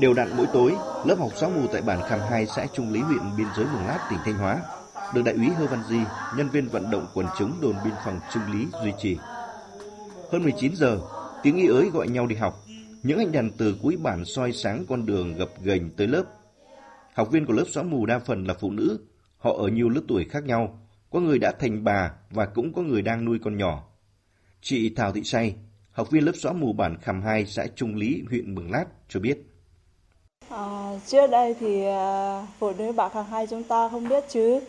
Đều đặn mỗi tối, lớp học xóa mù tại bản Khăm 2 xã Trung Lý huyện biên giới Mường Lát tỉnh Thanh Hóa được đại úy Hơ Văn Di, nhân viên vận động quần chúng đồn biên phòng Trung Lý duy trì. Hơn 19 giờ, tiếng y ới gọi nhau đi học. Những anh đèn từ cuối bản soi sáng con đường gập ghềnh tới lớp. Học viên của lớp xóa mù đa phần là phụ nữ, họ ở nhiều lứa tuổi khác nhau, có người đã thành bà và cũng có người đang nuôi con nhỏ. Chị Thảo Thị Say, học viên lớp xóa mù bản Khảm 2 xã Trung Lý, huyện Mường Lát cho biết. À, trước đây thì à, phụ nữ bản Khảm 2 chúng ta không biết chứ,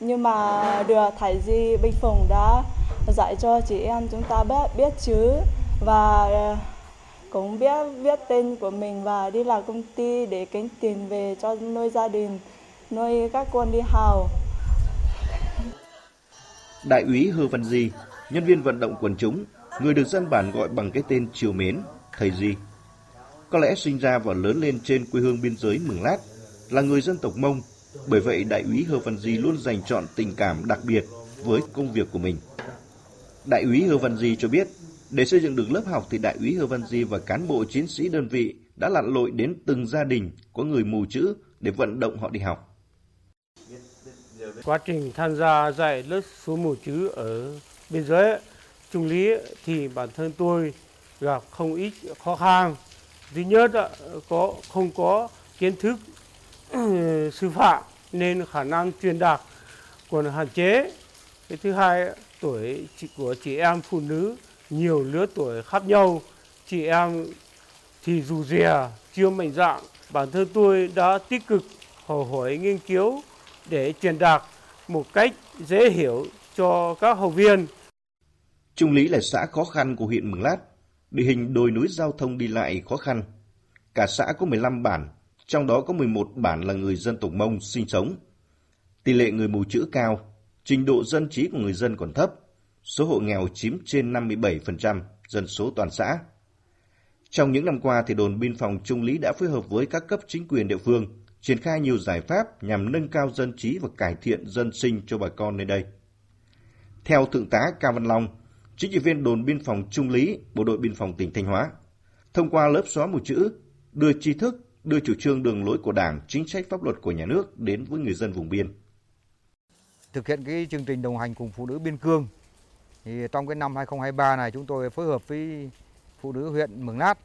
nhưng mà được thầy Di Bình Phùng đã dạy cho chị em chúng ta biết, biết chứ và à, cũng biết viết tên của mình và đi làm công ty để kiếm tiền về cho nuôi gia đình, nuôi các con đi học. Đại úy Hơ Văn Di, nhân viên vận động quần chúng, người được dân bản gọi bằng cái tên triều mến, thầy Di. Có lẽ sinh ra và lớn lên trên quê hương biên giới Mường Lát, là người dân tộc Mông, bởi vậy đại úy Hơ Văn Di luôn dành chọn tình cảm đặc biệt với công việc của mình. Đại úy Hơ Văn Di cho biết, để xây dựng được lớp học thì đại úy Hơ Văn Di và cán bộ chiến sĩ đơn vị đã lặn lội đến từng gia đình có người mù chữ để vận động họ đi học. Quá trình tham gia dạy lớp số mù chữ ở biên giới Trung Lý thì bản thân tôi gặp không ít khó khăn. Thứ nhất có không có kiến thức sư phạm nên khả năng truyền đạt còn hạn chế. Cái thứ hai tuổi của chị em phụ nữ nhiều lứa tuổi khác nhau, chị em thì dù dè chưa mạnh dạng. Bản thân tôi đã tích cực hồ hỏi nghiên cứu để truyền đạt một cách dễ hiểu cho các học viên. Trung Lý là xã khó khăn của huyện Mường Lát, địa hình đồi núi giao thông đi lại khó khăn. Cả xã có 15 bản, trong đó có 11 bản là người dân tộc Mông sinh sống. Tỷ lệ người mù chữ cao, trình độ dân trí của người dân còn thấp, số hộ nghèo chiếm trên 57% dân số toàn xã. Trong những năm qua thì đồn biên phòng Trung Lý đã phối hợp với các cấp chính quyền địa phương triển khai nhiều giải pháp nhằm nâng cao dân trí và cải thiện dân sinh cho bà con nơi đây. Theo Thượng tá Cao Văn Long, chính trị viên đồn biên phòng Trung Lý, Bộ đội biên phòng tỉnh Thanh Hóa, thông qua lớp xóa mù chữ, đưa tri thức, đưa chủ trương đường lối của Đảng, chính sách pháp luật của nhà nước đến với người dân vùng biên. Thực hiện cái chương trình đồng hành cùng phụ nữ biên cương thì trong cái năm 2023 này chúng tôi phối hợp với phụ nữ huyện Mường Lát,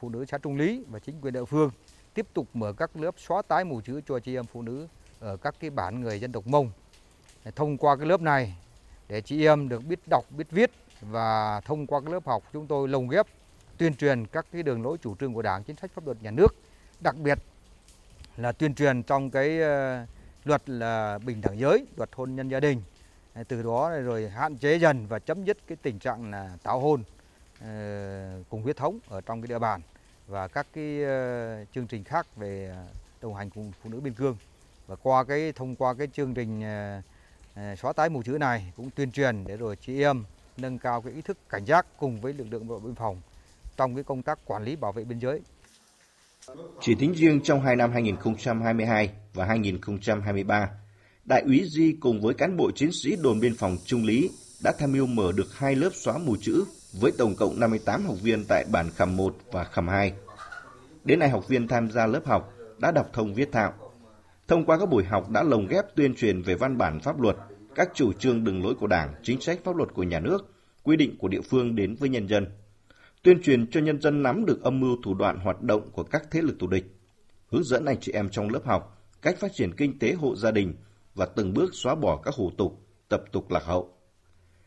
phụ nữ xã Trung Lý và chính quyền địa phương tiếp tục mở các lớp xóa tái mù chữ cho chị em phụ nữ ở các cái bản người dân tộc Mông. Thông qua cái lớp này để chị em được biết đọc, biết viết và thông qua các lớp học chúng tôi lồng ghép tuyên truyền các cái đường lối chủ trương của Đảng, chính sách pháp luật nhà nước, đặc biệt là tuyên truyền trong cái ờ, luật là bình đẳng giới, luật hôn nhân gia đình. Ờ, từ đó rồi hạn chế dần và chấm dứt cái tình trạng là tảo hôn ờ, cùng huyết thống ở trong cái địa bàn và các cái chương trình khác về đồng hành cùng phụ nữ biên cương và qua cái thông qua cái chương trình Ờ, xóa tái mù chữ này cũng tuyên truyền để rồi chị em nâng cao cái ý thức cảnh giác cùng với lực lượng bộ đội biên phòng trong cái công tác quản lý bảo vệ biên giới. Chỉ tính riêng trong hai năm 2022 và 2023, Đại úy Di cùng với cán bộ chiến sĩ đồn biên phòng Trung Lý đã tham mưu mở được hai lớp xóa mù chữ với tổng cộng 58 học viên tại bản Khảm 1 và Khảm 2. Đến nay học viên tham gia lớp học đã đọc thông viết thạo. Thông qua các buổi học đã lồng ghép tuyên truyền về văn bản pháp luật, các chủ trương đường lối của Đảng, chính sách pháp luật của nhà nước, quy định của địa phương đến với nhân dân. Tuyên truyền cho nhân dân nắm được âm mưu thủ đoạn hoạt động của các thế lực thù địch. Hướng dẫn anh chị em trong lớp học cách phát triển kinh tế hộ gia đình và từng bước xóa bỏ các hủ tục, tập tục lạc hậu.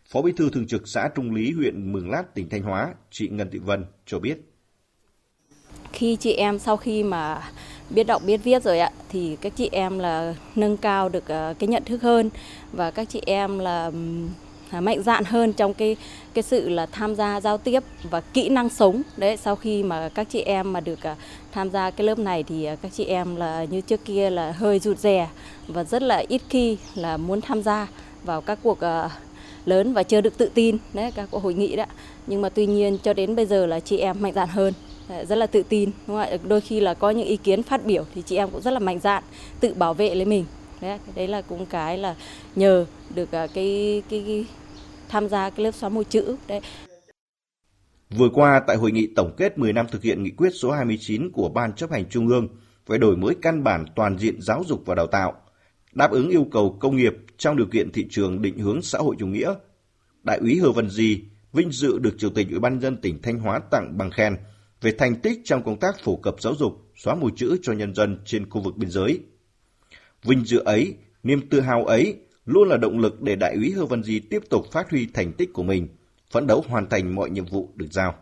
Phó Bí thư Thường trực xã Trung Lý, huyện Mường Lát, tỉnh Thanh Hóa, chị Ngân Thị Vân cho biết. Khi chị em sau khi mà biết đọc, biết viết rồi ạ. Thì các chị em là nâng cao được ờ, cái nhận thức hơn và các chị em là mạnh dạn hơn trong cái cái sự là tham gia giao tiếp và kỹ năng sống. Đấy, sau khi mà các chị em mà được ờ, tham gia cái lớp này thì ờ, các chị em là như trước kia là hơi rụt rè và rất là ít khi là muốn tham gia vào các cuộc lớn và chưa được tự tin. Đấy, các cuộc hội nghị đó. Nhưng mà tuy nhiên cho đến bây giờ là chị em mạnh dạn hơn rất là tự tin đúng không ạ? Đôi khi là có những ý kiến phát biểu thì chị em cũng rất là mạnh dạn tự bảo vệ lấy mình. Đấy, đấy là cũng cái là nhờ được à, cái cái, cái tham gia cái lớp xóa mù chữ đấy. Vừa qua tại hội nghị tổng kết 10 năm thực hiện nghị quyết số 29 của Ban chấp hành Trung ương về đổi mới căn bản toàn diện giáo dục và đào tạo, đáp ứng yêu cầu công nghiệp trong điều kiện thị trường định hướng xã hội chủ nghĩa. Đại úy Hờ Văn Di vinh dự được Chủ tịch Ủy ban dân tỉnh Thanh Hóa tặng bằng khen về thành tích trong công tác phổ cập giáo dục, xóa mù chữ cho nhân dân trên khu vực biên giới. Vinh dự ấy, niềm tự hào ấy luôn là động lực để Đại úy Hơ Văn Di tiếp tục phát huy thành tích của mình, phấn đấu hoàn thành mọi nhiệm vụ được giao.